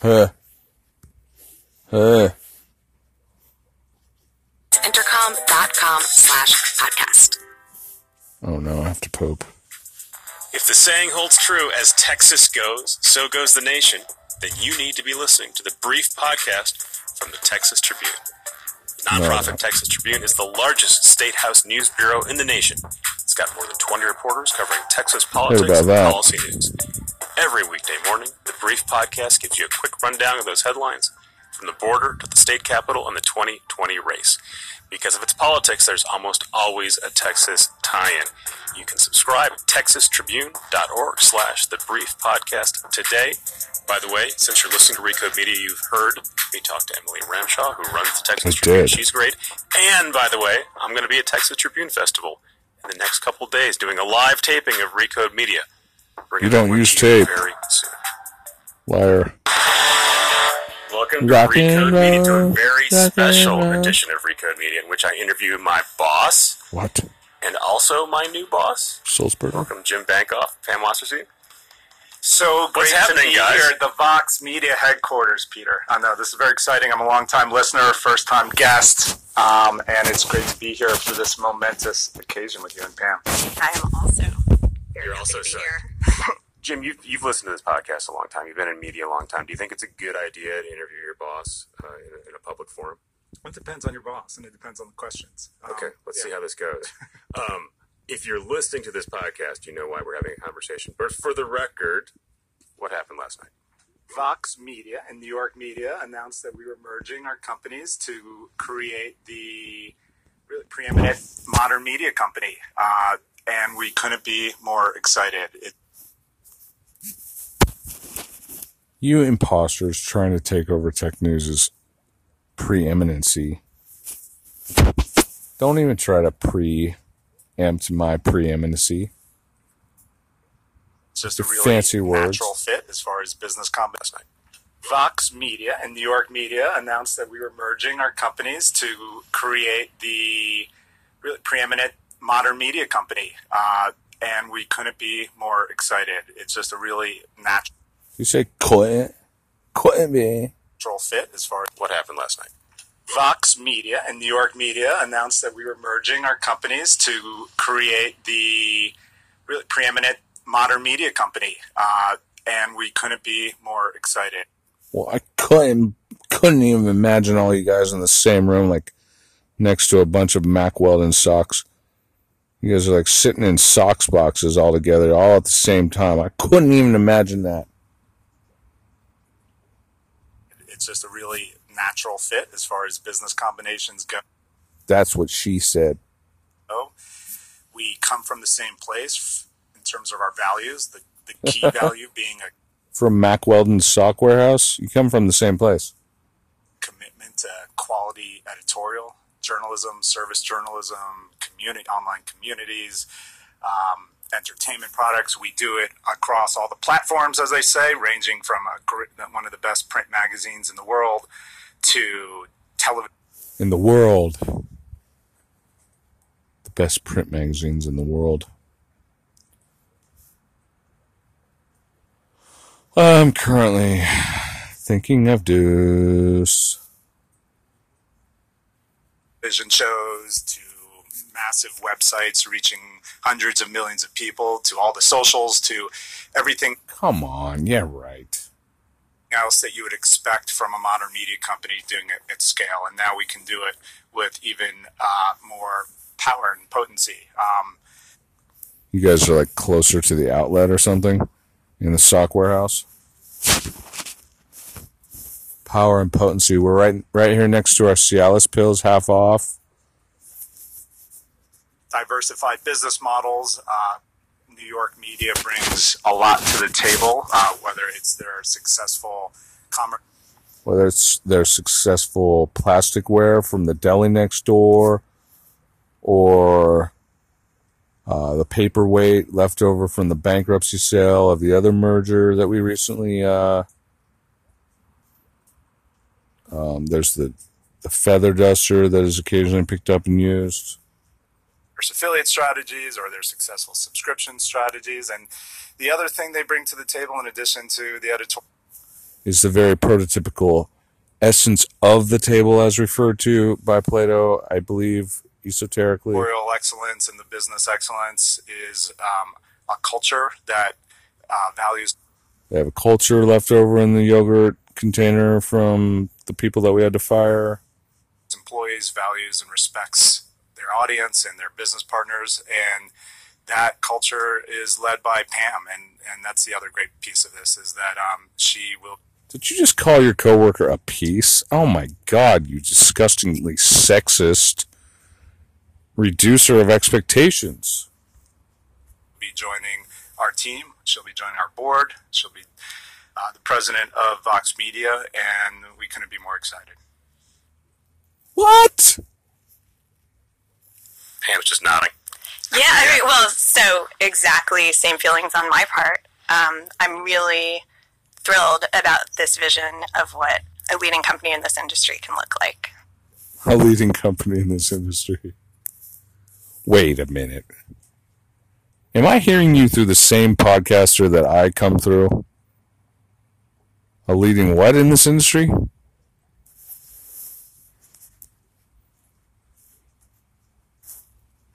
Huh. Huh. Intercom.com slash podcast. Oh no, I have to poop. If the saying holds true, as Texas goes, so goes the nation, then you need to be listening to the brief podcast from the Texas Tribune. The nonprofit No. Texas Tribune is the largest state house news bureau in the nation. It's got more than 20 reporters covering Texas politics and policy news. Every weekday morning, the brief podcast gives you a quick rundown of those headlines from the border to the state capitol and the 2020 race. Because of its politics, there's almost always a Texas tie-in. You can subscribe at texastribune.org slash the brief podcast today. By the way, since you're listening to Recode Media, you've heard me talk to Emily Ramshaw, who runs the Texas I Tribune. did. She's great. And by the way, I'm going to be at Texas Tribune Festival in the next couple days doing a live taping of Recode Media. Bring You don't use tape. Very. Liar. Welcome to Rock Recode Media, to a very rock special roll. edition of Recode Media, in which I interview my boss What? and also my new boss. Sulzberger? Welcome, Jim Bankoff, Pam Wasserstein. So What's great happening, to be guys? here at the Vox Media headquarters, Peter. I know this is very exciting. I'm a long-time listener, first-time guest, um, and it's great to be here for this momentous occasion with you and Pam. I am also very You're happy also to be here. Jim, you've, you've listened to this podcast a long time. You've been in media a long time. Do you think it's a good idea to interview your boss uh, in, a, in a public forum? It depends on your boss, and it depends on the questions. Um, Okay, let's see how this goes. Um, if you're listening to this podcast, you know why we're having a conversation. But for the record, what happened last night? Vox Media and New York Media announced that we were merging our companies to create the really preeminent modern media company, uh, and we couldn't be more excited. It, You imposters trying to take over Tech News' preeminency. Don't even try to preempt my preeminency. It's just a really fancy words. natural fit as far as business combination. Vox Media and New York Media announced that we were merging our companies to create the really preeminent modern media company, uh, and we couldn't be more excited. It's just a really natural You say couldn't, couldn't be. fit as far as What happened last night? Vox Media and New York Media announced that we were merging our companies to create the really preeminent modern media company, uh, and we couldn't be more excited. Well, I couldn't, couldn't even imagine all you guys in the same room, like next to a bunch of Mack Weldon socks. You guys are like sitting in socks boxes all together, all at the same time. I couldn't even imagine that. it's just a really natural fit as far as business combinations go. That's what she said. Oh, we come from the same place in terms of our values. The, the key value being a From Mack Weldon's sock warehouse, you come from the same place. commitment to quality editorial journalism, service journalism, community, online communities, um, entertainment products. We do it across all the platforms, as they say, ranging from a, one of the best print magazines in the world to television. In the world. The best print magazines in the world. I'm currently thinking of Deuce. Television shows to massive websites reaching hundreds of millions of people to all the socials to everything Come on, yeah, right. else that you would expect from a modern media company doing it at scale. And now we can do it with even uh, more power and potency. Um, You guys are like closer to the outlet or something in the sock warehouse. Power and potency. We're right right here next to our Cialis pills, half off. diversified business models. Uh, New York media brings a lot to the table, uh, whether it's their successful commerce. Whether it's their successful plasticware from the deli next door, or uh, the paperweight left over from the bankruptcy sale of the other merger that we recently. Um, there's the the feather duster that is occasionally picked up and used. There's affiliate strategies or their successful subscription strategies. And the other thing they bring to the table, in addition to the editorial is the very prototypical essence of the table as referred to by Plato, I believe, esoterically. Royal excellence and the business excellence is um, a culture that uh, values They have a culture left over in the yogurt container from the people that we had to fire. employees, values, and respects their audience and their business partners. And that culture is led by Pam. And, and that's the other great piece of this is that um, she will Did you just call your coworker a piece? Oh my god, you disgustingly sexist reducer of expectations. be joining our team. She'll be joining our board. She'll be uh, the president of Vox Media, and we couldn't be more excited. What? Pam's just nodding. Yeah, I mean, well, so exactly same feelings on my part. Um, I'm really thrilled about this vision of what a leading company in this industry can look like. A leading company in this industry. Wait a minute. Am I hearing you through the same podcaster that I come through? A leading what in this industry?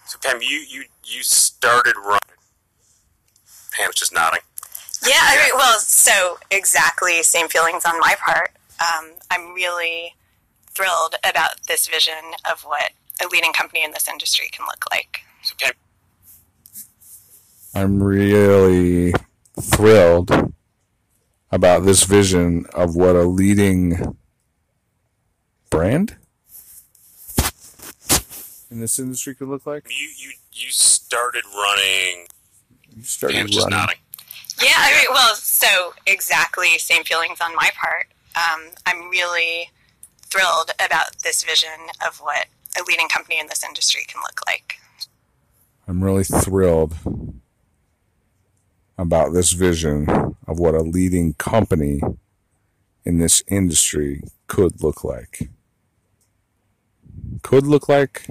So Pam, you you you started running. Pam's just nodding. Yeah, I mean, well, so exactly same feelings on my part. Um, I'm really thrilled about this vision of what a leading company in this industry can look like. So Pam, I'm really thrilled about this vision of what a leading brand in this industry could look like. you you you started running. You started Pam's running. nodding. Yeah, I mean, well, so exactly same feelings on my part. Um, I'm really thrilled about this vision of what a leading company in this industry can look like. I'm really thrilled about this vision of what a leading company in this industry could look like. Could look like?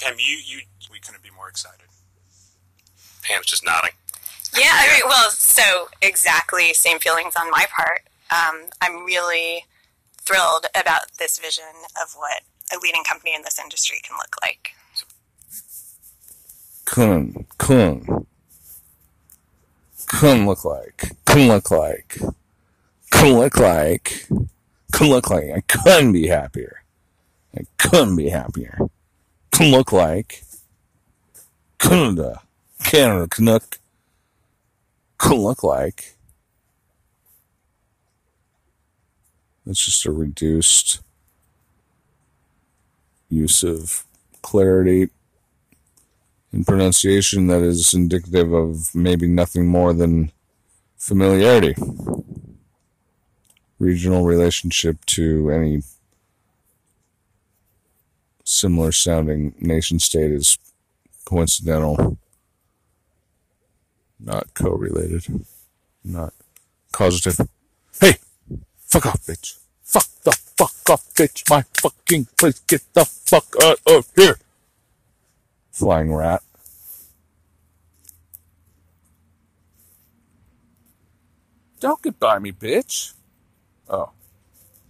Pam, you you We couldn't be more excited. Pam's just nodding. Yeah, I mean, well, so exactly same feelings on my part. Um, I'm really thrilled about this vision of what a leading company in this industry can look like. Couldn't, couldn't, couldn't look like, couldn't look like, couldn't look like, couldn't look like. I couldn't be happier. I couldn't be happier. Couldn't look like Canada, Canada Canuck. Couldn't look like. It's just a reduced use of clarity in pronunciation that is indicative of maybe nothing more than familiarity. Regional relationship to any similar sounding nation state is coincidental, not correlated, not causative. Hey, fuck off, bitch. Fuck the fuck off, bitch. My fucking place. Get the fuck out of here. Flying rat. Don't get by me, bitch. Oh.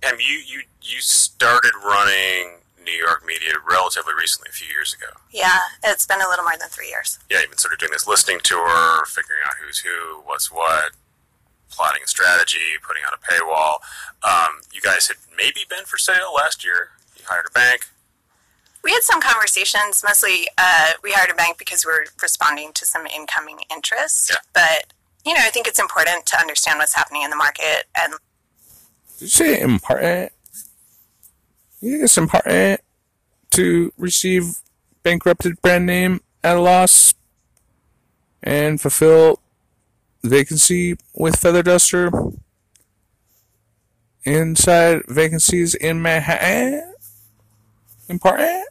Pam, you you you started running New York media relatively recently, a few years ago. Yeah, it's been a little more than three years. Yeah, you've been sort of doing this listening tour, figuring out who's who, what's what, plotting a strategy, putting out a paywall. Um, you guys had maybe been for sale last year. You hired a bank. We had some conversations. Mostly, uh, we hired a bank because we were responding to some incoming interest. Yeah. But you know, I think it's important to understand what's happening in the market and Did you say important? You think it's important to receive bankrupted brand name at a loss and fulfill vacancy with Feather Duster inside vacancies in Manhattan? Important?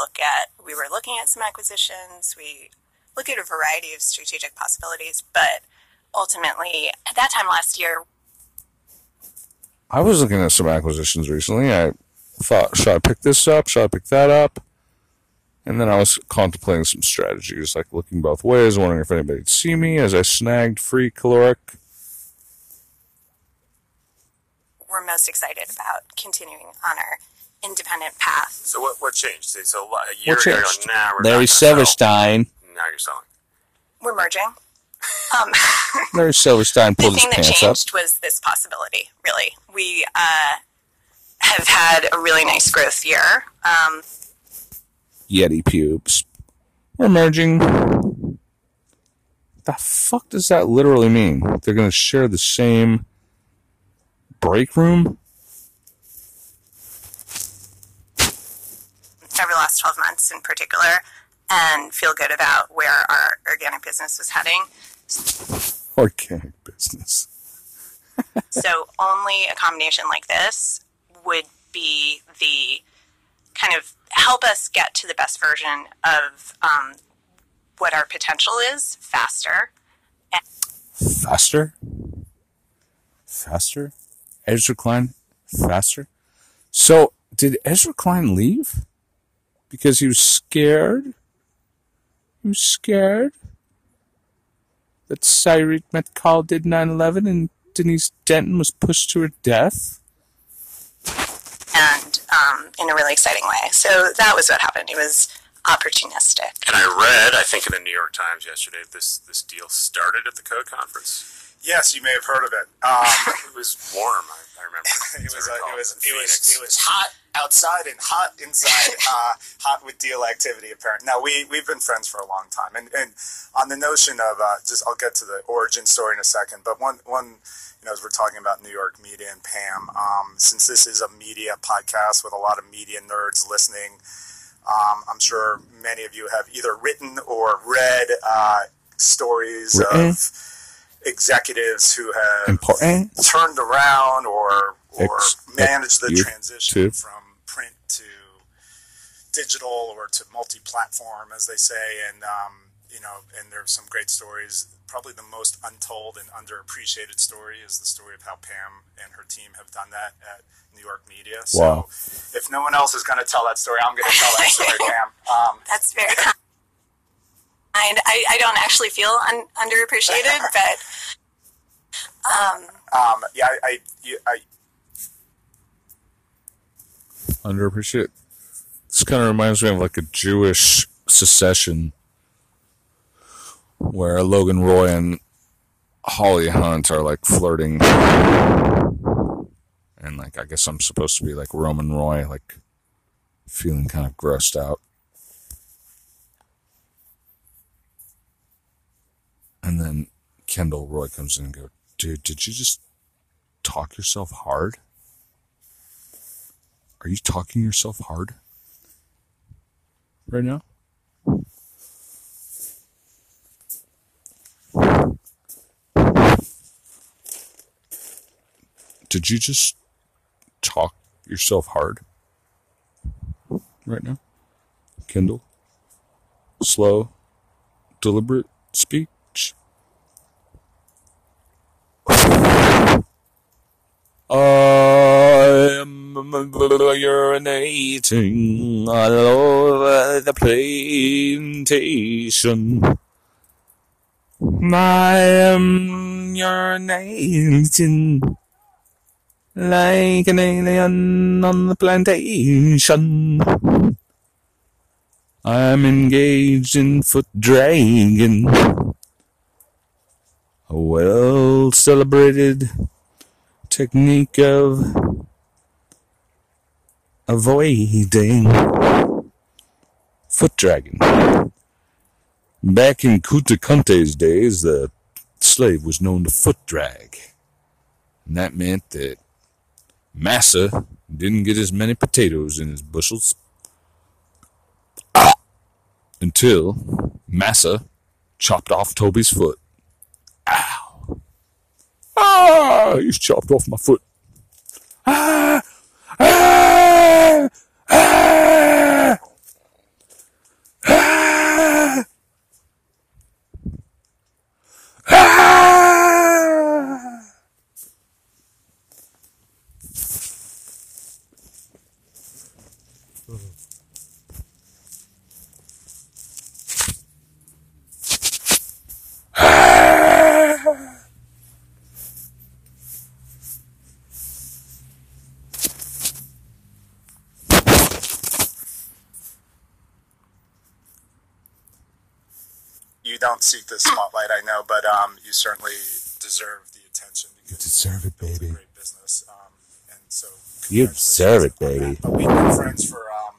look at. We were looking at some acquisitions. We look at a variety of strategic possibilities, but ultimately, at that time last year, I was looking at some acquisitions recently. I thought, should I pick this up? Should I pick that up? And then I was contemplating some strategies, like looking both ways, wondering if anybody'd see me as I snagged free caloric. We're most excited about continuing on our independent path. So what what changed? So a year What ago, changed? now we're Larry not gonna sell. Silverstein. Now you're selling. We're merging. Um, Larry Silverstein the pulled his pants up. The thing that pants up. changed was this possibility. Really, we uh, have had a really nice growth year. Um, Yeti pubes. We're merging. The fuck does that literally mean? They're gonna share the same break room? over the last 12 months in particular and feel good about where our organic business was heading. Organic business. So only a combination like this would be the kind of help us get to the best version of um, what our potential is faster. Faster? Faster? Ezra Klein? Faster? So, did Ezra Klein leave? Because he was scared? He was scared? That Cyril Metcalf did 9 11 and Denise Denton was pushed to her death? and um, in a really exciting way. So that was what happened. It was opportunistic. And I read, I think in the New York Times yesterday, this this deal started at the Code Conference. Yes, you may have heard of it. Um, It was warm. I, I remember. it was uh, it was in it was it was hot outside and hot inside. uh, hot with deal activity. Apparently, Now we we've been friends for a long time, and and on the notion of uh, just I'll get to the origin story in a second. But one one you know as we're talking about New York media and Pam, um, since this is a media podcast with a lot of media nerds listening. Um, I'm sure many of you have either written or read uh, stories Written. of executives who have Important? turned around or or Ex- managed the executive. transition from print to digital or to multi-platform, as they say, and um, you know, and there's some great stories. Probably the most untold and underappreciated story is the story of how Pam and her team have done that at New York Media. So, Wow. if no one else is going to tell that story, I'm going to tell that story, Pam. Um, That's very kind. I, I don't actually feel un- underappreciated, but um, um, yeah, I, I, you- I, Underappreciated. This kind of reminds me of like a Jewish Succession where Logan Roy and Holly Hunt are like flirting. And like, I guess I'm supposed to be like Roman Roy, like feeling kind of grossed out. And then Kendall Roy comes in and goes, dude, did you just talk yourself hard? Are you talking yourself hard right now? Did you just talk yourself hard right now? Kindle? Slow, deliberate speech? I am urinating all over the plantation. I am urinating like an alien on the plantation. I'm engaged in foot dragging. A well celebrated technique of avoiding foot dragging. Back in Kunta Kinte's days, the slave was known to foot drag. And that meant that Massa didn't get as many potatoes in his bushels until Massa chopped off Toby's foot. Ow. Ah, he's chopped off my foot. Ah, ah, ah, spotlight, I know, but um, you certainly deserve the attention. You deserve it, built a baby. great business, um, and so You congratulations deserve it, baby. But we've been friends for um,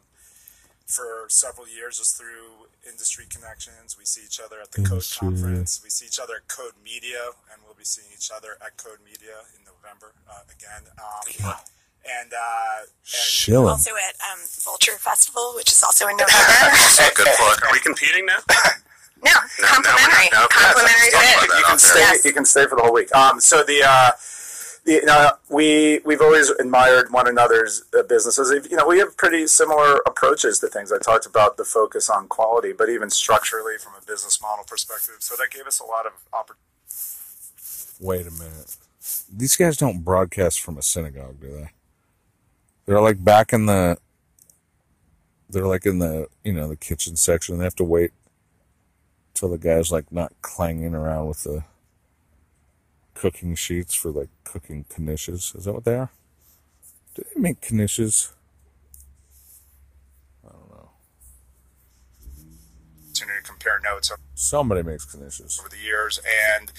for several years, just through industry connections. We see each other at the Code conference. We see each other at Code Media, and we'll be seeing each other at Code Media in November uh, again. Um, and uh, and Chilling. Also at um, Vulture Festival, which is also in November. So good plug. Are we competing now? no, no, complimentary. no, no, complimentary that's- bid. you can stay. Yes. You can stay for the whole week. Um, so the, uh, the you know, we we've always admired one another's uh, businesses. You know, we have pretty similar approaches to things. I talked about the focus on quality, but even structurally from a business model perspective. So that gave us a lot of opportunity. Wait a minute. These guys don't broadcast from a synagogue, do they? They're like back in the. They're like in the you know the kitchen section. They have to wait till the guy's like not clanging around with the cooking sheets for like cooking knishes. Is that what they are? Do they make knishes? I don't know. Opportunity to compare notes Somebody makes knishes. over the years, and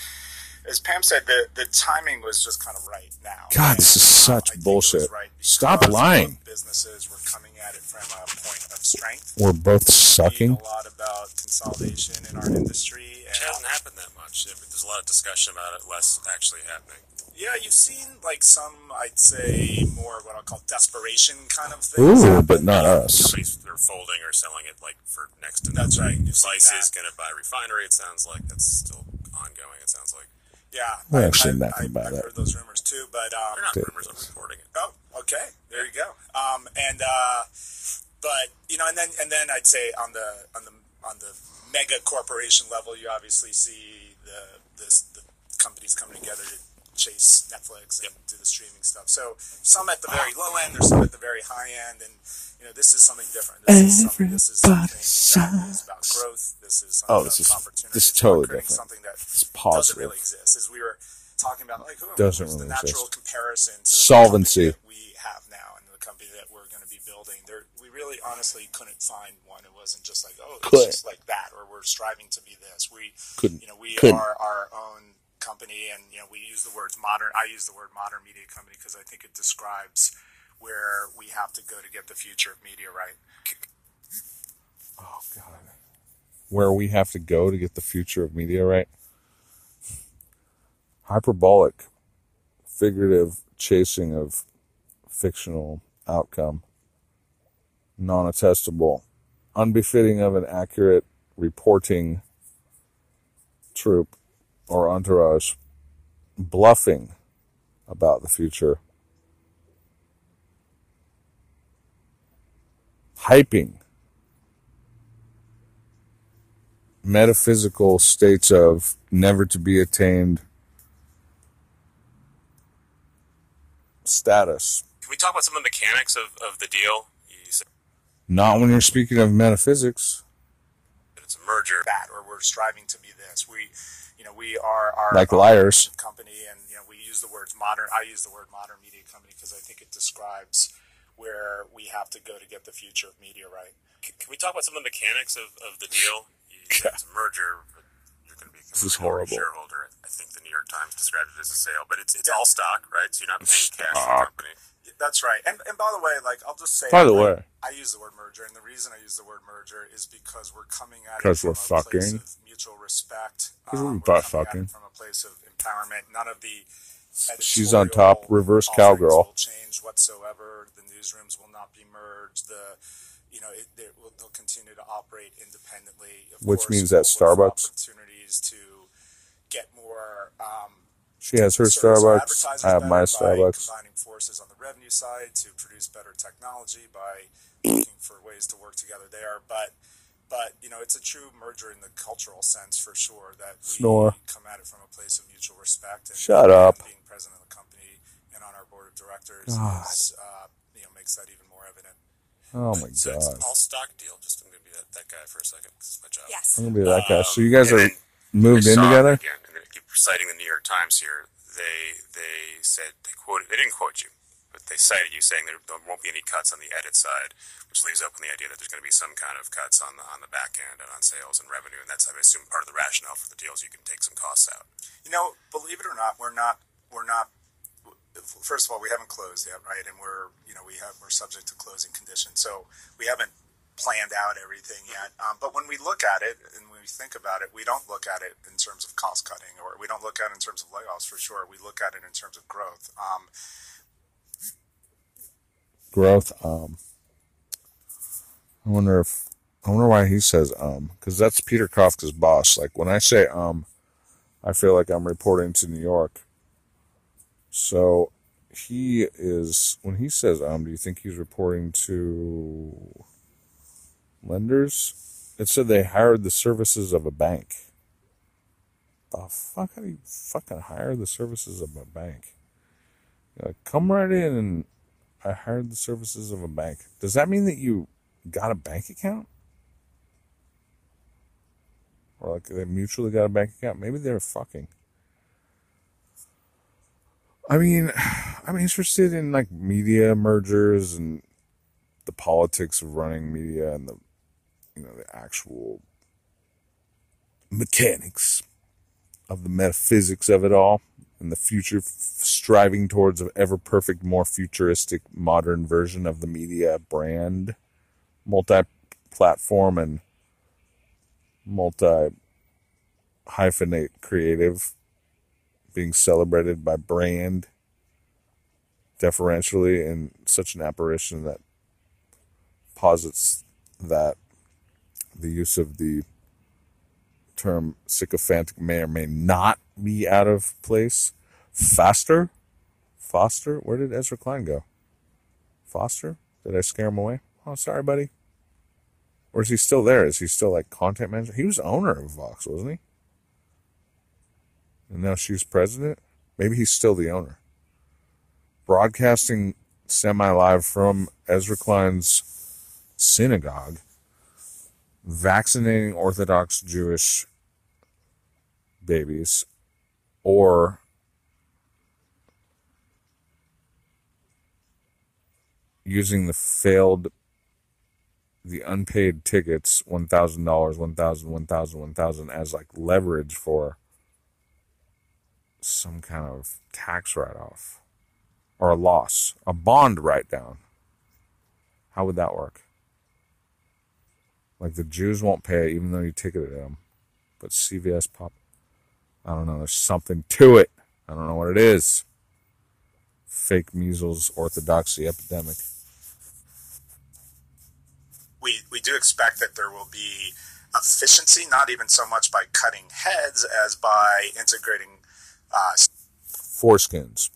as Pam said, the the timing was just kind of right now. God, this is uh, such I think it was bullshit. right Stop lying. Businesses were coming at it from a point of strength. We're both sucking. a lot about consolidation in our industry. Which And, hasn't happened that much. There's a lot of discussion about it, less actually happening. yeah, you've seen like some, I'd say, more what I'll call desperation kind of things. Ooh, happen. but not us. Companies that are folding or selling it like for next to nothing. That's right. nothing. You've Slice that. is going to buy refinery. It sounds like that's still ongoing. It sounds like Yeah, I- actually, I, nothing I, about I've it. heard those rumors too, but um, they're not Dude. rumors. I'm reporting it. Oh, okay. There you go. Um, and uh, but you know, and then and then I'd say on the on the on the mega corporation level, you obviously see the this, the companies coming together to chase Netflix and do the streaming stuff. So some at the very low end, there's some at the very high end, and you know, this is something different. This is something, this is something that is about growth. This is something Oh, about this is- opportunity. this is totally different. Something that It's doesn't really exist. As we were talking about, like who Doesn't who's the natural exist. comparison to Solvency. we have now and the company that we're going to be building. There, we really honestly couldn't find one. It wasn't just like oh, it's just like that, or we're striving to be this. We Couldn't. you know, we Couldn't. are our own company, and you know, we use the words modern. I use the word modern media company because I think it describes where we have to go to get the future of media right. Oh God. Where we have to go to get the future of media right. Hyperbolic, figurative chasing of fictional outcome. Non-attestable, unbefitting of an accurate reporting troop or entourage. Bluffing about the future. Hyping metaphysical states of never to be attained status. Can we talk about some of the mechanics of, of the deal? Not when you're speaking of metaphysics, it's a merger. That, or we're striving to be this. We, you know, we are our like liars. company, and you know, we use the words modern. I use the word modern media company because I think it describes where we have to go to get the future of media right. Can, can we talk about some of the mechanics of, of the deal? You said it's a merger. But you're going to be This is a horrible. shareholder. I think the New York Times described it as a sale, but it's it's all stock, right? So you're not paying cash for the company. That's right. And, and by the way, like I'll just say, By the like, way. I use the word merger, and the reason I use the word merger is because we're coming at it 'Cause from we're a place fucking. of mutual respect. 'Cause we're Um, butt at it fucking. from a place of empowerment. None of the She's on top, reverse cowgirl. Change whatsoever. The newsrooms will not be merged. The you know it, they will, they'll continue to operate independently. Of Which course, means that Starbucks- opportunities to get more. Um, She has her Starbucks. I have my Starbucks. Combining forces on the revenue side to produce better technology by looking for ways to work together there. But but you know, it's a true merger in the cultural sense for sure. That we Snore. come at it from a place of mutual respect. And Shut up. Being president of the company and on our board of directors is uh, you know makes that even more evident. Oh my So it's god. an all stock deal. Just I'm going to be that, that guy for a second. This is my job. Yes. I'm gonna be that guy. Um, So you guys are moved I in saw together? Again, and I keep citing the New York Times here. They they said they quoted. They didn't quote you. but they cited you saying there, there won't be any cuts on the edit side, which leaves open the idea that there's going to be some kind of cuts on the on the back end and on sales and revenue, and that's I assume part of the rationale for the deals. You can take some costs out. You know, believe it or not, we're not we're not. First of all, we haven't closed yet, right? And we're you know we have we're subject to closing conditions, so we haven't planned out everything yet. Um, but when we look at it and when we think about it, we don't look at it in terms of cost cutting or we don't look at it in terms of layoffs for sure. We look at it in terms of growth. Um, growth. Um, I wonder if I wonder why he says um because that's Peter Kafka's boss. Like when I say um, I feel like I'm reporting to New York. So he is when he says um. Do you think he's reporting to lenders? It said they hired the services of a bank. The fuck? How do you fucking hire the services of a bank? Like, come right in and I hired the services of a bank. Does that mean that you got a bank account? Or like they mutually got a bank account? Maybe they're fucking. I mean, I'm interested in like media mergers and the politics of running media and the, you know, the actual mechanics of the metaphysics of it all and the future striving towards an ever perfect, more futuristic, modern version of the media brand, multi platform and multi hyphenate creative being celebrated by brand deferentially in such an apparition that posits that the use of the term sycophantic may or may not be out of place. Faster? Foster? Where did Ezra Klein go? Foster? Did I scare him away? Oh, sorry, buddy. Or is he still there? Is he still like content manager? He was owner of Vox, wasn't he? And now she's president? Maybe he's still the owner. Broadcasting semi live from Ezra Klein's synagogue, vaccinating Orthodox Jewish babies or using the failed the unpaid tickets $1000 $1000 $1000 $1000 as like leverage for some kind of tax write-off or a loss a bond write-down how would that work like the jews won't pay it even though you ticketed them but cvs pop I don't know. There's something to it. I don't know what it is. Fake measles orthodoxy epidemic. We, we do expect that there will be efficiency, not even so much by cutting heads as by integrating uh, Foreskins.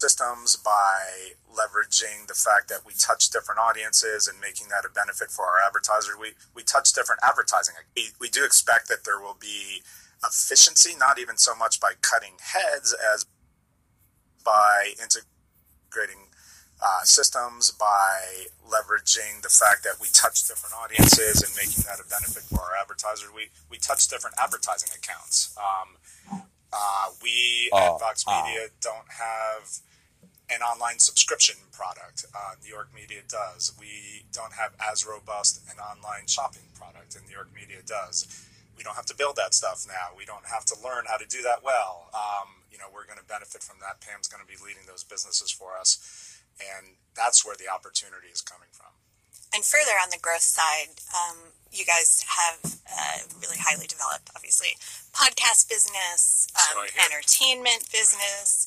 systems, by leveraging the fact that we touch different audiences and making that a benefit for our advertisers. We, we touch different advertising. We, we do expect that there will be efficiency, not even so much by cutting heads as by integrating uh, systems, by leveraging the fact that we touch different audiences and making that a benefit for our advertisers. We, we touch different advertising accounts. Um, uh, we Oh, at Vox oh. Media don't have an online subscription product. Uh, New York Media does. We don't have as robust an online shopping product, and New York Media does. We don't have to build that stuff now. We don't have to learn how to do that well. Um, you know, we're going to benefit from that. Pam's going to be leading those businesses for us, and that's where the opportunity is coming from. And further on the growth side, um, you guys have uh, really highly developed, obviously, podcast business, um, I entertainment business,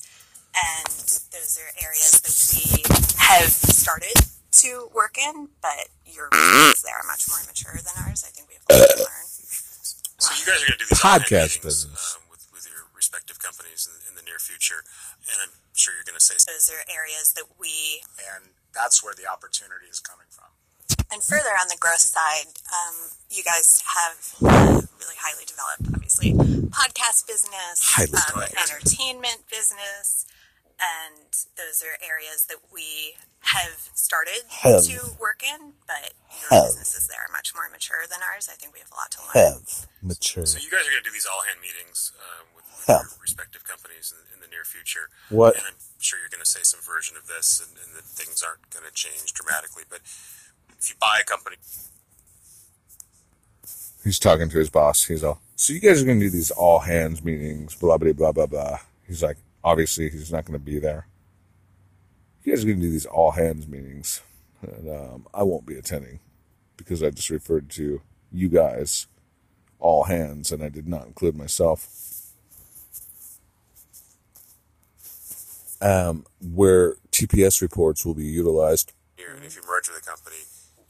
and those are areas that we have started to work in, but your businesses there are much more mature than ours. I think we have a lot to learn. So you guys are going to do these Podcast meetings, business. um, with with your respective companies in, in the near future, and I'm sure you're going to say Those are areas that we And that's where the opportunity is coming from. And further on the growth side, um, you guys have uh, really highly developed, obviously, podcast business, Highly um, developed. entertainment business, and those are areas that we have started Have. to work in, but your Have. businesses there are much more mature than ours. I think we have a lot to learn. Have mature. So you guys are going to do these all-hand meetings uh, with, with your respective companies in, in the near future, What? and I'm sure you're going to say some version of this and, and that things aren't going to change dramatically. But if you buy a company, he's talking to his boss. He's all, so you guys are going to do these all hands meetings, blah, blah, blah, blah, blah. He's like, obviously he's not going to be there. You guys are going to do these all hands meetings. And um, I won't be attending because I just referred to you guys all hands and I did not include myself. Um, where TPS reports will be utilized. here, and if you merge with a company,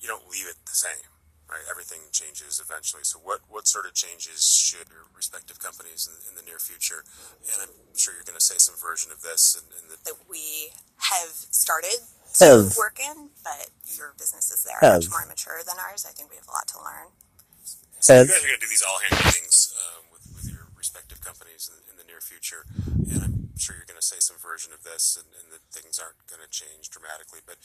you don't leave it the same, right? Everything changes eventually. So, what what sort of changes should your respective companies in, in the near future? And I'm sure you're going to say some version of this, and, and the, that we have started to Have. work in, but your businesses there Have. are much more mature than ours. I think we have a lot to learn. so Have. you guys are going to do these all hand meetings um, with, with your respective companies in, in the near future, and I'm sure you're going to say some version of this, and, and that things aren't going to change dramatically. But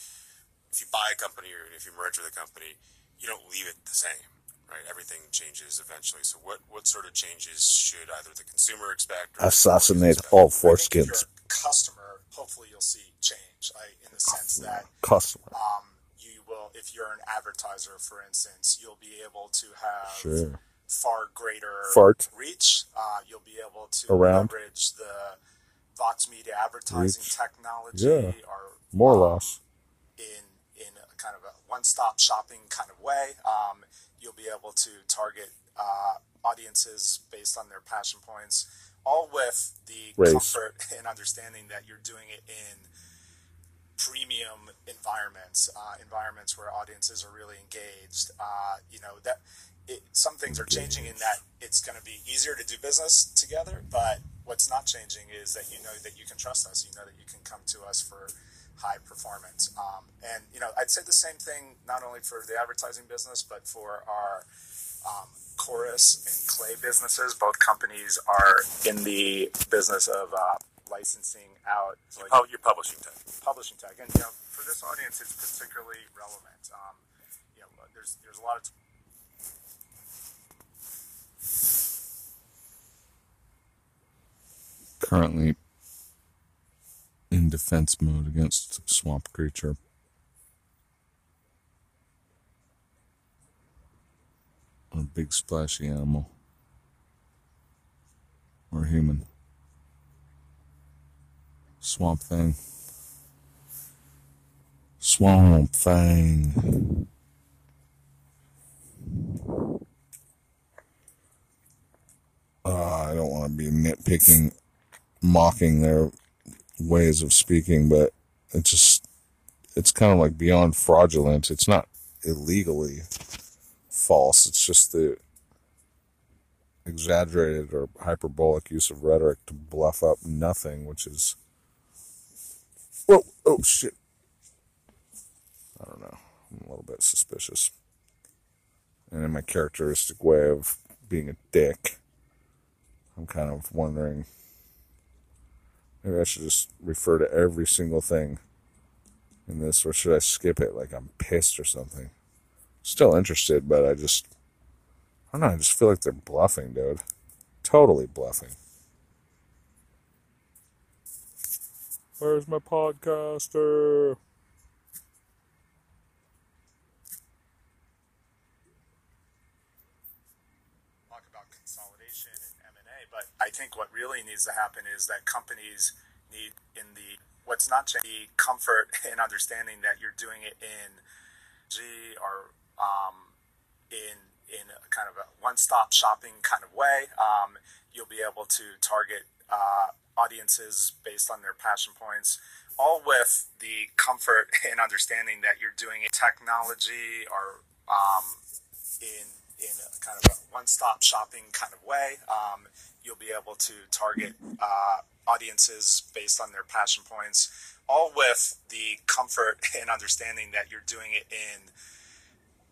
if you buy a company or if you merge with a company, you don't leave it the same, right? Everything changes eventually. So, what what sort of changes should either the consumer expect or Assassinate expect? all I think if you're foreskins. a customer, hopefully you'll see change. I, in the sense that Customer. um, you will, if you're an advertiser, for instance, you'll be able to have Sure. far greater Fart. reach. Uh, you'll be able to Around. leverage the Vox Media advertising Reach. technology, Yeah. or More or um, less. in in a kind of a one-stop shopping kind of way. Um, you'll be able to target uh, audiences based on their passion points, all with the Race. comfort and understanding that you're doing it in premium environments, uh, environments where audiences are really engaged. Uh, you know that it, some things are changing in that it's going to be easier to do business together, but what's not changing is that you know that you can trust us. You know that you can come to us for high performance. Um, and you know, I'd say the same thing not only for the advertising business, but for our um, chorus and clay businesses. Both companies are in the business of uh, licensing out like, Oh, your publishing tech. publishing tech. And you know, for this audience, it's particularly relevant. Um, you know, there's there's a lot of Currently in defense mode against swamp creature. A big splashy animal. Or human. Swamp thing. Swamp thing. Uh, I don't want to be nitpicking, mocking their ways of speaking, but it's just, it's kind of like beyond fraudulent. It's not illegally false. It's just the exaggerated or hyperbolic use of rhetoric to bluff up nothing, which is, whoa, oh shit. I don't know. I'm a little bit suspicious. And in my characteristic way of being a dick, I'm kind of wondering maybe I should just refer to every single thing in this, or should I skip it like I'm pissed or something? Still interested, but I just, I don't know, I just feel like they're bluffing, dude. Totally bluffing. Where's my podcaster? talk about consolidation and M&A, but I think what really needs to happen is that companies need in the what's not the comfort and understanding that you're doing it in G or um, in in a kind of a one-stop shopping kind of way. Um, you'll be able to target uh, audiences based on their passion points, all with the comfort and understanding that you're doing a technology or um, in in a kind of a one-stop shopping kind of way. Um, you'll be able to target uh, audiences based on their passion points, all with the comfort and understanding that you're doing it in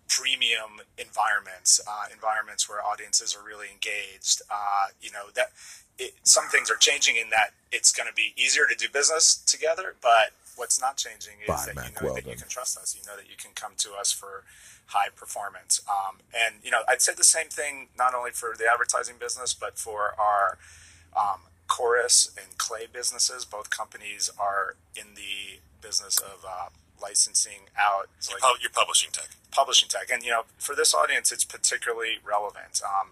premium environments, uh, environments where audiences are really engaged. Uh, you know that it, some things are changing in that it's going to be easier to do business together, but what's not changing is that Mac you know that you can trust us. You know that you can come to us for high performance. Um, and you know, I'd say the same thing not only for the advertising business, but for our um, Chorus and Clay businesses. Both companies are in the business of uh, licensing out Your like your publishing tech. publishing tech. And you know, for this audience, it's particularly relevant. Um,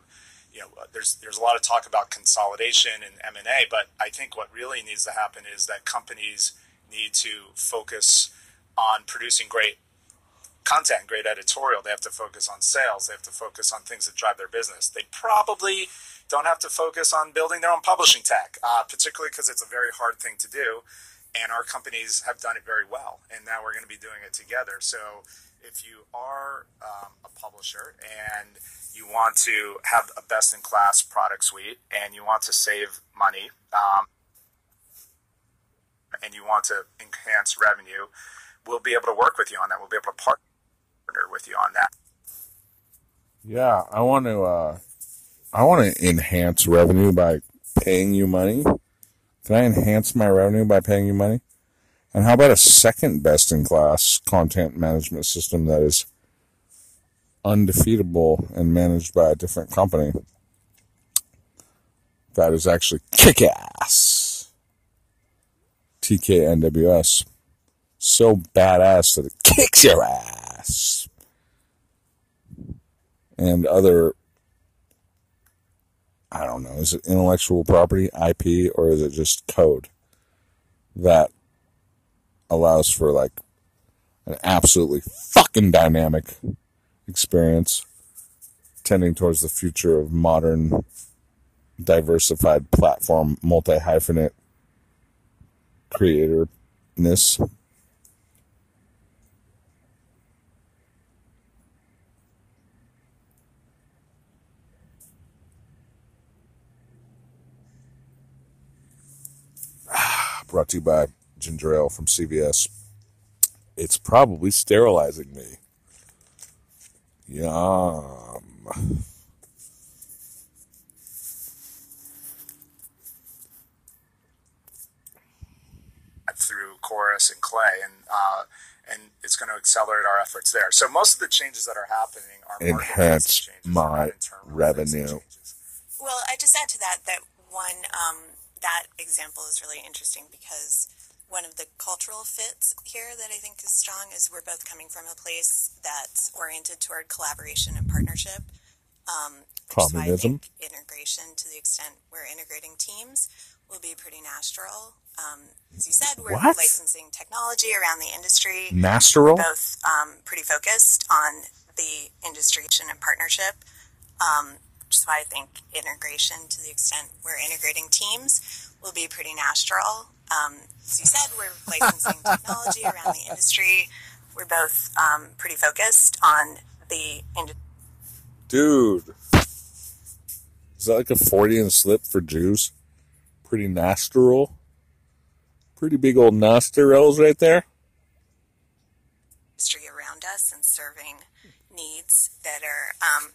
you know, there's there's a lot of talk about consolidation and M and A, but I think what really needs to happen is that companies need to focus on producing great content, and great editorial. They have to focus on sales. They have to focus on things that drive their business. They probably don't have to focus on building their own publishing tech, uh, particularly because it's a very hard thing to do. And our companies have done it very well. And now we're going to be doing it together. So if you are um, a publisher and you want to have a best in class product suite and you want to save money um, and you want to enhance revenue, we'll be able to work with you on that. We'll be able to partner with you on that. Yeah, I want to. Uh, I want to enhance revenue by paying you money. Can I enhance my revenue by paying you money? And how about a second best in class content management system that is undefeatable and managed by a different company that is actually kick ass? TKNWS. So badass that it kicks your ass. And other I don't know, is it intellectual property, IP, or is it just code that allows for like an absolutely fucking dynamic experience tending towards the future of modern diversified platform multi hyphenate creatorness? Brought to you by ginger ale from CVS. It's probably sterilizing me. Yum. through Chorus and Clay, and uh, and it's going to accelerate our efforts there. So most of the changes that are happening are market-based Enhance changes, they're my revenue. Well, I just add to that that one um, that example is really interesting because one of the cultural fits here that I think is strong is we're both coming from a place that's oriented toward collaboration and partnership. Um, which is why I Communism? think integration, to the extent we're integrating teams, will be pretty natural. Um, as you said, we're What? licensing technology around the industry Masteral? both um, pretty focused on the industry and partnership, um, which is why I think integration, to the extent we're integrating teams, will be pretty natural. Um, as you said, we're licensing technology around the industry. We're both um, pretty focused on the industry. Dude. Is that like a Freudian slip for Jews? Pretty nostril? Pretty big old nostrils right there? industry around us and serving needs that are um,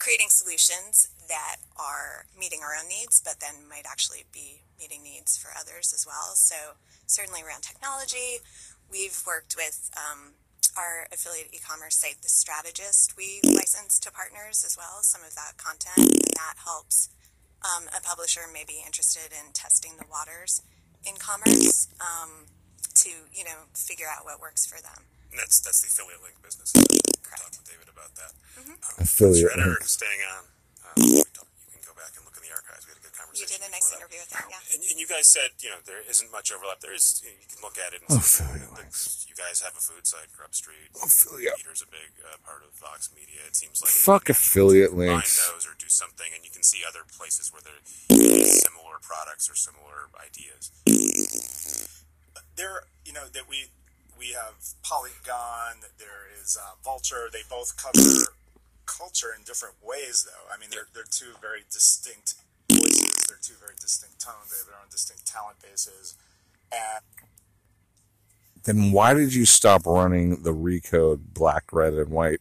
creating solutions that are meeting our own needs, but then might actually be meeting needs for others as well. So, certainly around technology, we've worked with um, our affiliate e-commerce site, The Strategist. We license to partners as well some of that content, and that helps um, a publisher may be interested in testing the waters in commerce um, to you know figure out what works for them. And that's that's the affiliate link business. We Correct. talked with David about that. Affiliate Shredder link. staying on. Um, you can go back and look in the archives. We had a good conversation. You did a nice before that. interview with him, yeah. And, and you guys said, you know, there isn't much overlap. There is, you, know, you can look at it and Oh, see affiliate links. you guys have a food site, Grub Street. Affiliate. Peter's a big uh, part of Vox Media. It seems like Fuck affiliate combine links. those or do something, and you can see other places where there are similar products or similar ideas. there you know that we we have polygon there is uh, vulture. They both cover culture in different ways though. I mean they're, they're two very distinct voices. They're two very distinct tones. They have their own distinct talent bases. And Then why did you stop running the Recode black, red, and white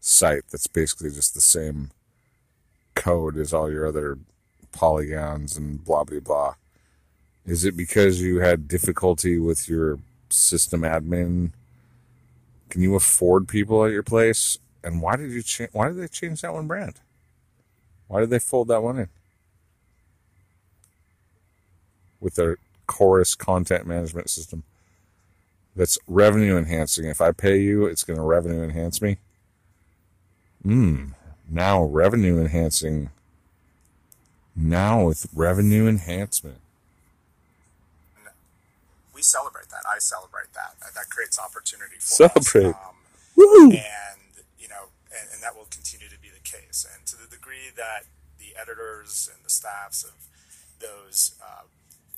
site that's basically just the same code as all your other polygons and blah blah blah? Is it because you had difficulty with your system admin? Can you afford people at your place? And why did you change? Why did they change that one brand? Why did they fold that one in? with their chorus content management system that's revenue enhancing. If I pay you, it's going to revenue enhance me. Hmm. Now revenue enhancing. Now with revenue enhancement. Celebrate that. I celebrate that. That- That creates opportunity for Celebrate. us. Um, Woo! and you know, and, and that will continue to be the case. And to the degree that the editors and the staffs of those uh,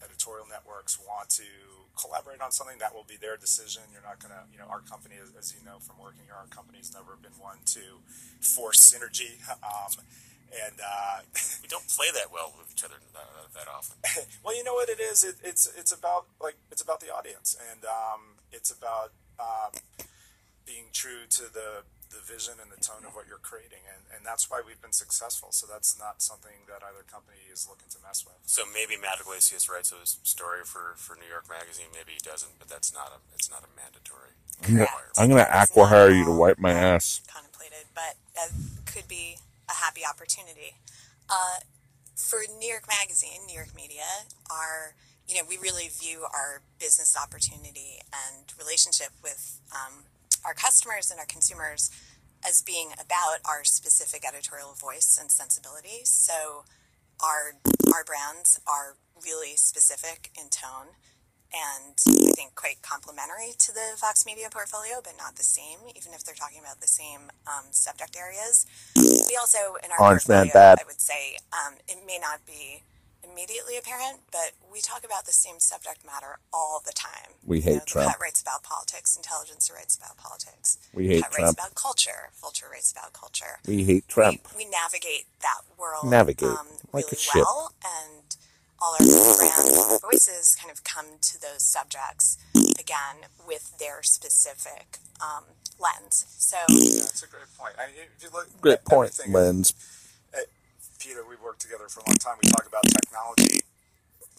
editorial networks want to collaborate on something, that will be their decision. You're not going to, you know, our company, as, as you know from working here, our company's never been one to force synergy. Um, and uh, We don't play that well with each other uh, that often. well, you know what it is. It, it's it's about like it's about the audience, and um, it's about um, being true to the the vision and the tone of what you're creating, and, and that's why we've been successful. So that's not something that either company is looking to mess with. So maybe Matt Yglesias writes a story for, for New York Magazine. Maybe he doesn't, but that's not a it's not a mandatory. I'm gonna, requirement. I'm gonna It's aqua hire you to wipe my ass. Contemplated, but that could be a happy opportunity. Uh, for New York Magazine, New York Media, our you know we really view our business opportunity and relationship with um, our customers and our consumers as being about our specific editorial voice and sensibility. So our our brands are really specific in tone and I think quite complementary to the Vox Media portfolio, but not the same, even if they're talking about the same um, subject areas. We also, in our Orange portfolio. I would say um, it may not be immediately apparent, but we talk about the same subject matter all the time. We You hate know, Trump. Cut writes about politics, Intelligencer writes about politics. We hate Cut Trump. writes about culture, Vulture writes about culture We hate Trump. we, we navigate that world Navigate, um, like really a ship. well, and all our brand voices kind of come to those subjects again with their specific um, lens. So That's a great point. I, if you look, Great point, everything- Lens. Peter, we've worked together for a long time. We talk about technology.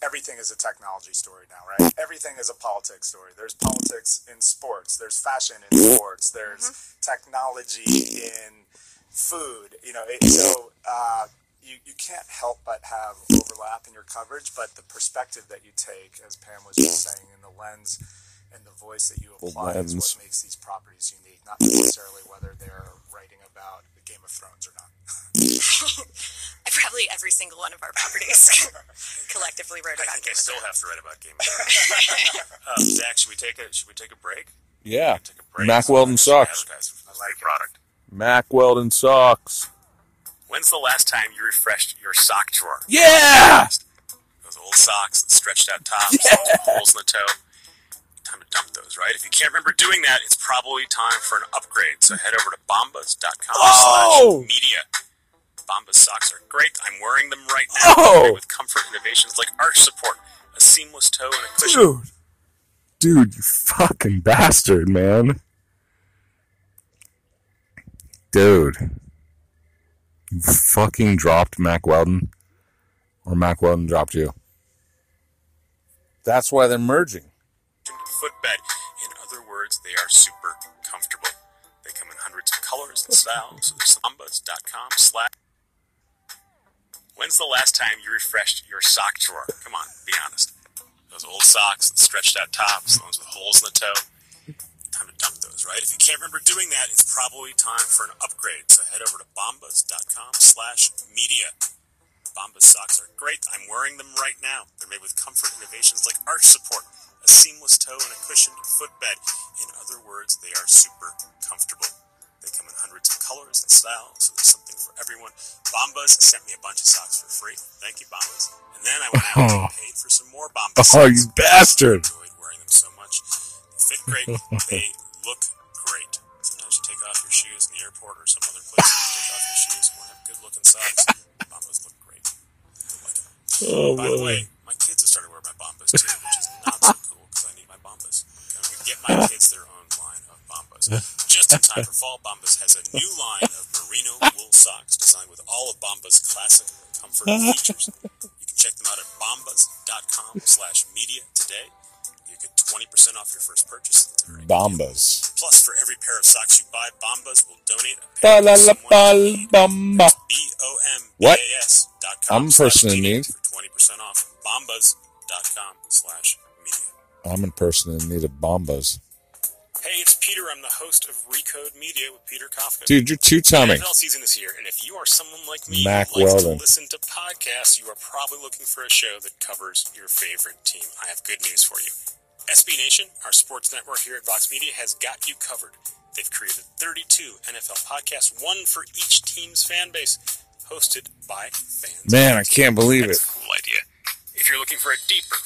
Everything is a technology story now, right? Everything is a politics story. There's politics in sports. There's fashion in sports. There's technology in food. You know, it, so uh, you you can't help but have overlap in your coverage. But the perspective that you take, as Pam was just saying, in the lens and the voice that you apply is what makes these properties unique. Not necessarily whether they're writing about Game of Thrones or not. probably every single one of our properties collectively wrote I about think I Game of still Thrones. have to write about Game of Thrones. um, Zach, should we take a should we take a break? Yeah. Take a break. Mack Weldon socks. Advertise for this product. Mack Weldon socks. When's the last time you refreshed your sock drawer? Yeah! Those old socks, stretched out tops, the holes in the toe. Time to dump those, right? If you can't remember doing that, it's probably time for an upgrade. So head over to bombas.com Oh! slash media. Bombas socks are great. I'm wearing them right now. Oh! With comfort innovations like arch support, a seamless toe, and a cushion. Dude. Dude, you fucking bastard, man. Dude. You fucking dropped Mack Weldon. Or Mack Weldon dropped you. That's why they're merging. footbed. In other words, they are super comfortable. They come in hundreds of colors and styles. So Bombas.com slash. When's the last time you refreshed your sock drawer? Come on, be honest. Those old socks, the stretched out tops, the ones with holes in the toe. Dump those, right? If you can't remember doing that, it's probably time for an upgrade. So head over to bombas.com slash media. Bombas socks are great. I'm wearing them right now. They're made with comfort innovations like arch support, a seamless toe, and a cushioned footbed. In other words, they are super comfortable. They come in hundreds of colors and styles, so there's something for everyone. Bombas sent me a bunch of socks for free. Thank you, Bombas. And then I went out and paid for some more Bombas Oh, socks. you bastard. I enjoyed wearing them so much. They fit great. they look great. Sometimes you take off your shoes in the airport or some other place. You take off your shoes and want to have good looking socks. Bombas look great. Like. Oh, By the way, my kids have started wearing my Bombas too, which is not so cool because I need my Bombas. Can we get my kids their own line of Bombas? Just in time for fall, Bombas has a new line of merino wool socks designed with all of Bombas' classic comfort features. You can check them out at bombas.com slash media today. You get 20% off your first purchase. That's a very good deal. Bombas. Plus, for every pair of socks you buy, Bombas will donate a Ba pair la to la someone ba in need. B-O-M-B-A-S dot I'm com a person in need. For 20% off. Bombas.com slash media. I'm in person in need of bombas. Hey, it's Peter. I'm the host of Recode Media with Peter Kafka. Dude, you're two timing. NFL season is here, and if you are someone like me Mack who likes Weldon. to listen to podcasts, you are probably looking for a show that covers your favorite team. I have good news for you. SB Nation, our sports network here at Vox Media, has got you covered. They've created 32 NFL podcasts, one for each team's fan base, hosted by fans. Man, I can't believe it. That's a cool idea. If you're looking for a deeper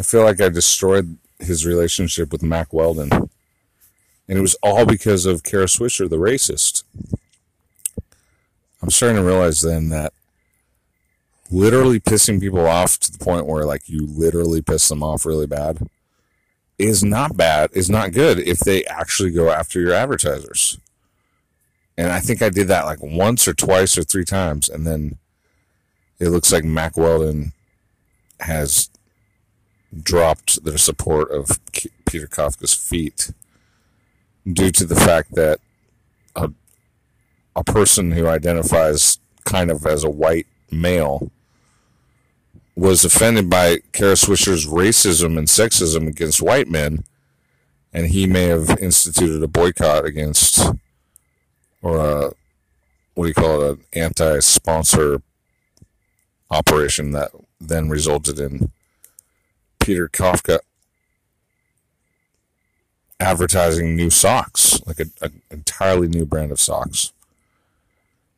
I feel like I destroyed his relationship with Mack Weldon. And it was all because of Kara Swisher, the racist. I'm starting to realize then that literally pissing people off to the point where like you literally piss them off really bad is not bad, is not good if they actually go after your advertisers. And I think I did that like once or twice or three times and then it looks like Mack Weldon has dropped their support of Peter Kafka's feet due to the fact that a, a person who identifies kind of as a white male was offended by Kara Swisher's racism and sexism against white men, and he may have instituted a boycott against, or a, what do you call it, an anti-sponsor operation that then resulted in Peter Kafka advertising new socks, like an entirely new brand of socks.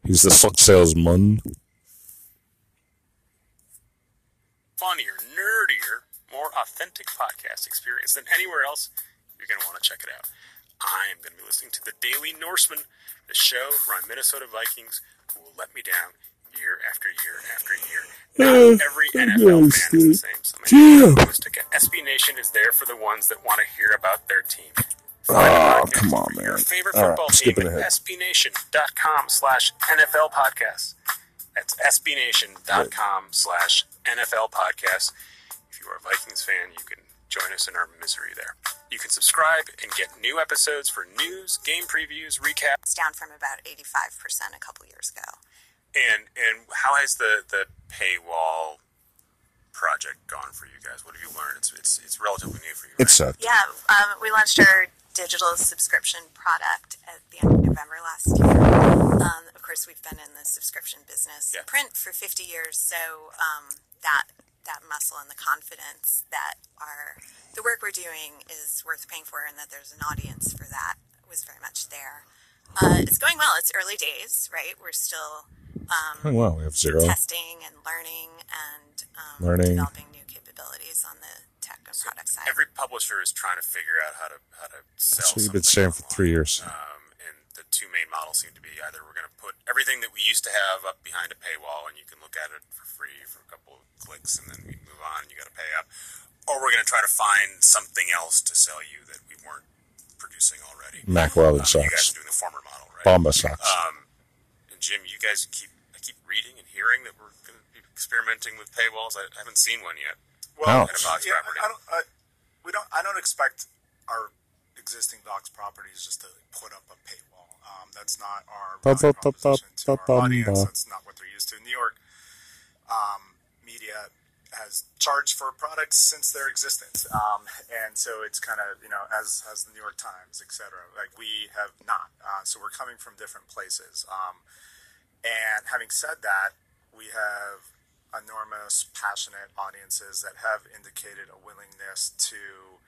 He's the sock salesman. Funnier, nerdier, more authentic podcast experience than anywhere else, you're going to want to check it out. I am going to be listening to The Daily Norseman, the show around Minnesota Vikings who will let me down year after year after year. Not every NFL fan is the same. So Jim. Acoustic SB Nation is there for the ones that want to hear about their team. Find Oh, come on, for Your man. favorite All right, football team skipping at sbnation.com slash NFL podcasts. That's sbnation.com slash NFL podcast. If you are a Vikings fan, you can join us in our misery there. You can subscribe and get new episodes for news, game previews, recaps, It's down from about 85% a couple years ago. and and how has the the paywall project gone for you guys? What have you learned? It's it's it's relatively new for you. It sucked. Yeah, um, we launched our digital subscription product at the end of November last year. Um, of course, we've been in the subscription business, Yeah. print for 50 years, so um, that that muscle and the confidence that our the work we're doing is worth paying for, and that there's an audience for that was very much there. Uh, it's going well. It's early days, right? We're still Oh, well, we have zero. testing and learning and um, Learning. developing new capabilities on the tech and product side. Every publisher is trying to figure out how to how to sell. That's what you've been something saying for three years. Um, and the two main models seem to be either we're going to put everything that we used to have up behind a paywall and you can look at it for free for a couple of clicks and then we move on, and you got to pay up, or we're going to try to find something else to sell you that we weren't producing already. Mack Weldon Um, you guys socks. are doing the former model, right? Bomba socks. Um, and Jim, you guys keep I keep reading and hearing that we're going to be experimenting with paywalls. I haven't seen one yet. Ouch. And Vox yeah, property. I, I don't. I, we don't. I don't expect our existing Vox properties just to put up a paywall. Um, that's not our value proposition to our audience. That's not what they're used to. New York um, media has charged for products since their existence, um, and so it's kind of you know as has the New York Times, etc. Like we have not. Uh, so we're coming from different places. Um, and having said that, we have enormous, passionate audiences that have indicated a willingness to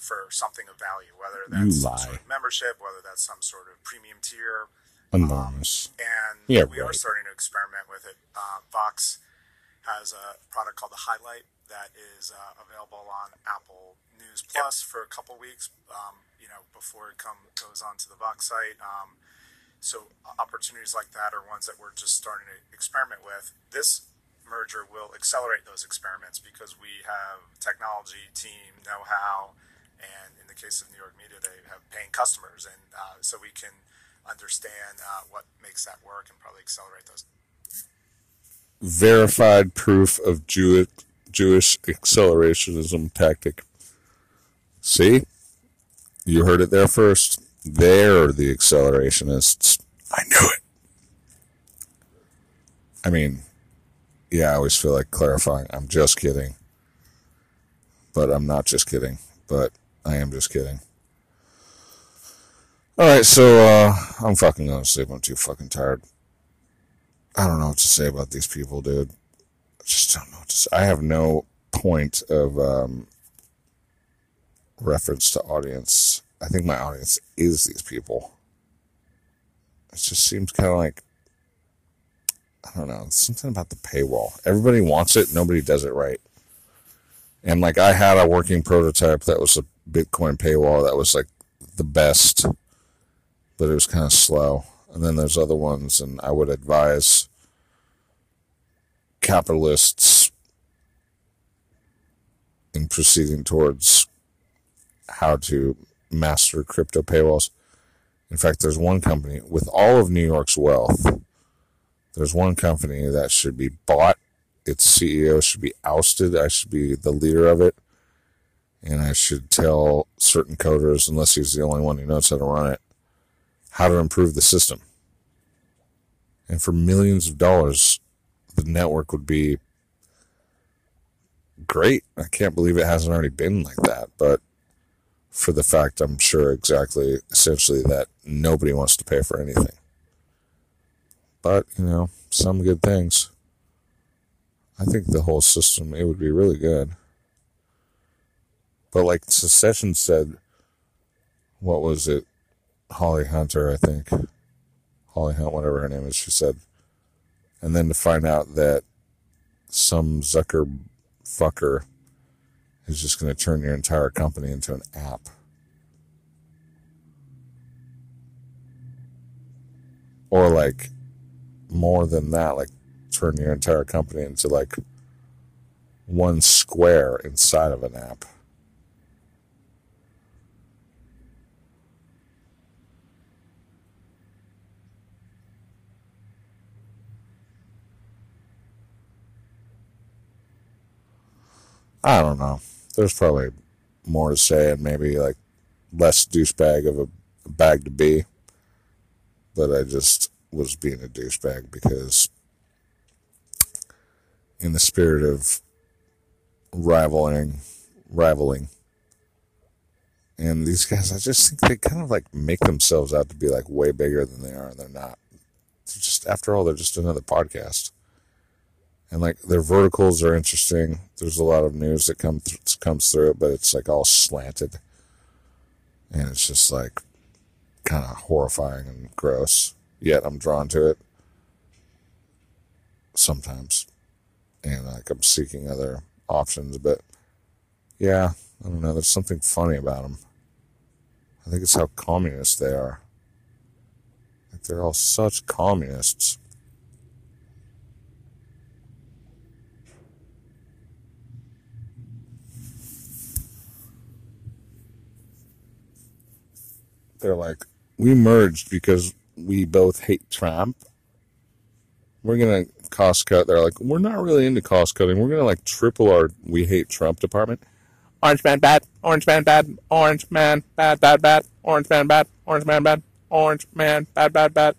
for something of value, whether that's some sort of membership, whether that's some sort of premium tier. Enormous. And Yeah, we are starting to experiment with it. Uh, Vox has a product called the Highlight that is uh, available on Apple News Plus for a couple weeks, um, you know, before it come goes onto the Vox site. Um, so opportunities like that are ones that we're just starting to experiment with. This merger will accelerate those experiments because we have technology, team, know-how, and in the case of New York Media, they have paying customers, and uh, so we can understand uh, what makes that work and probably accelerate those. Verified proof of Jewish Jewish accelerationism tactic. See? You heard it there first. They're the accelerationists. I knew it. I mean, yeah, I always feel like clarifying. I'm just kidding. But I'm not just kidding. But I am just kidding. Alright, so uh, I'm fucking going to sleep. I'm too fucking tired. I don't know what to say about these people, dude. I just don't know what to say. I have no point of um, reference to audience. I think my audience is these people. It just seems kind of like I don't know, something about the paywall. Everybody wants it, nobody does it right. And like I had a working prototype that was a Bitcoin paywall that was like the best, but it was kind of slow. And then there's other ones, and I would advise capitalists in proceeding towards how to master crypto paywalls. In fact, there's one company with all of New York's wealth. There's one company that should be bought. Its CEO should be ousted. I should be the leader of it. And I should tell certain coders, unless he's the only one who knows how to run it, how to improve the system. And for millions of dollars, the network would be great. I can't believe it hasn't already been like that. But for the fact I'm sure exactly essentially that nobody wants to pay for anything. But, you know, some good things. I think the whole system, it would be really good. But like Succession said, what was it? Holly Hunter, I think. Holly Hunt, whatever her name is, she said. And then to find out that some Zucker fucker is just going to turn your entire company into an app. Or like more than that, like turn your entire company into like one square inside of an app. I don't know. There's probably more to say and maybe like less douchebag of a bag to be. But I just was being a douchebag because in the spirit of rivaling rivaling and these guys I just think they kind of like make themselves out to be like way bigger than they are and they're not. Just after all they're just another podcast and like their verticals are interesting. There's a lot of news that comes th- comes through it, but it's like all slanted, and it's just like kind of horrifying and gross. Yet I'm drawn to it sometimes, and like I'm seeking other options. But yeah, I don't know. There's something funny about them. I think it's how communist they are. Like they're all such communists. They're like, we merged because we both hate Trump. We're gonna cost cut. They're like, we're not really into cost cutting. We're gonna like triple our we hate Trump department. Orange man bad. Orange man bad. Orange man bad bad bad. Orange man bad. Orange man bad. Orange man bad bad bad.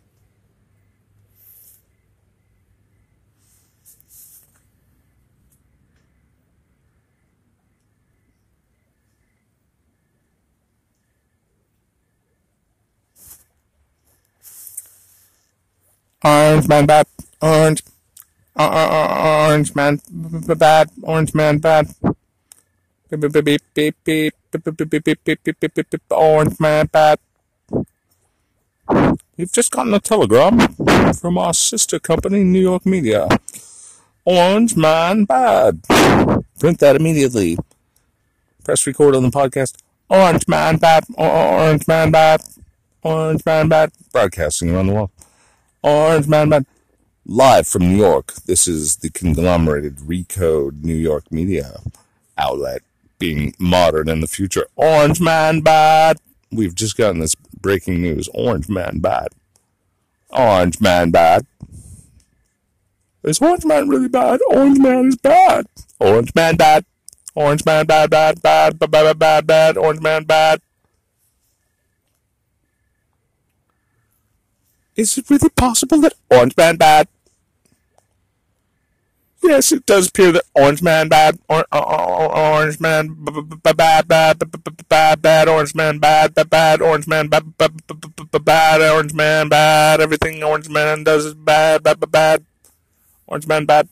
Orange man bad. Orange. Orange man bad. Orange man bad. Beep beep beep Orange man bad. We've just gotten a telegram from our sister company, New York Media. Orange man bad. Print that immediately. Press record on the podcast. Orange man bad. Orange man bad. Orange man bad. Broadcasting around the world. Orange Man Man. Live from New York, this is the conglomerated Recode New York media outlet being modern in the future. Orange Man Bad. We've just gotten this breaking news. Orange Man Bad. Orange Man Bad. Is Orange Man really bad? Orange Man is bad. Orange Man Bad. Orange Man Bad, bad, bad, bad, bad, bad, bad. Orange Man Bad. Is it really possible that Orange Man bad? Yes, it does appear that Orange Man bad, or, or, or, Orange Man bad, bad, bad, bad, Orange Man bad, bad, bad, Orange Man bad, bad, Orange Man bad. Everything Orange Man does is bad, bad, bad. Orange Man bad.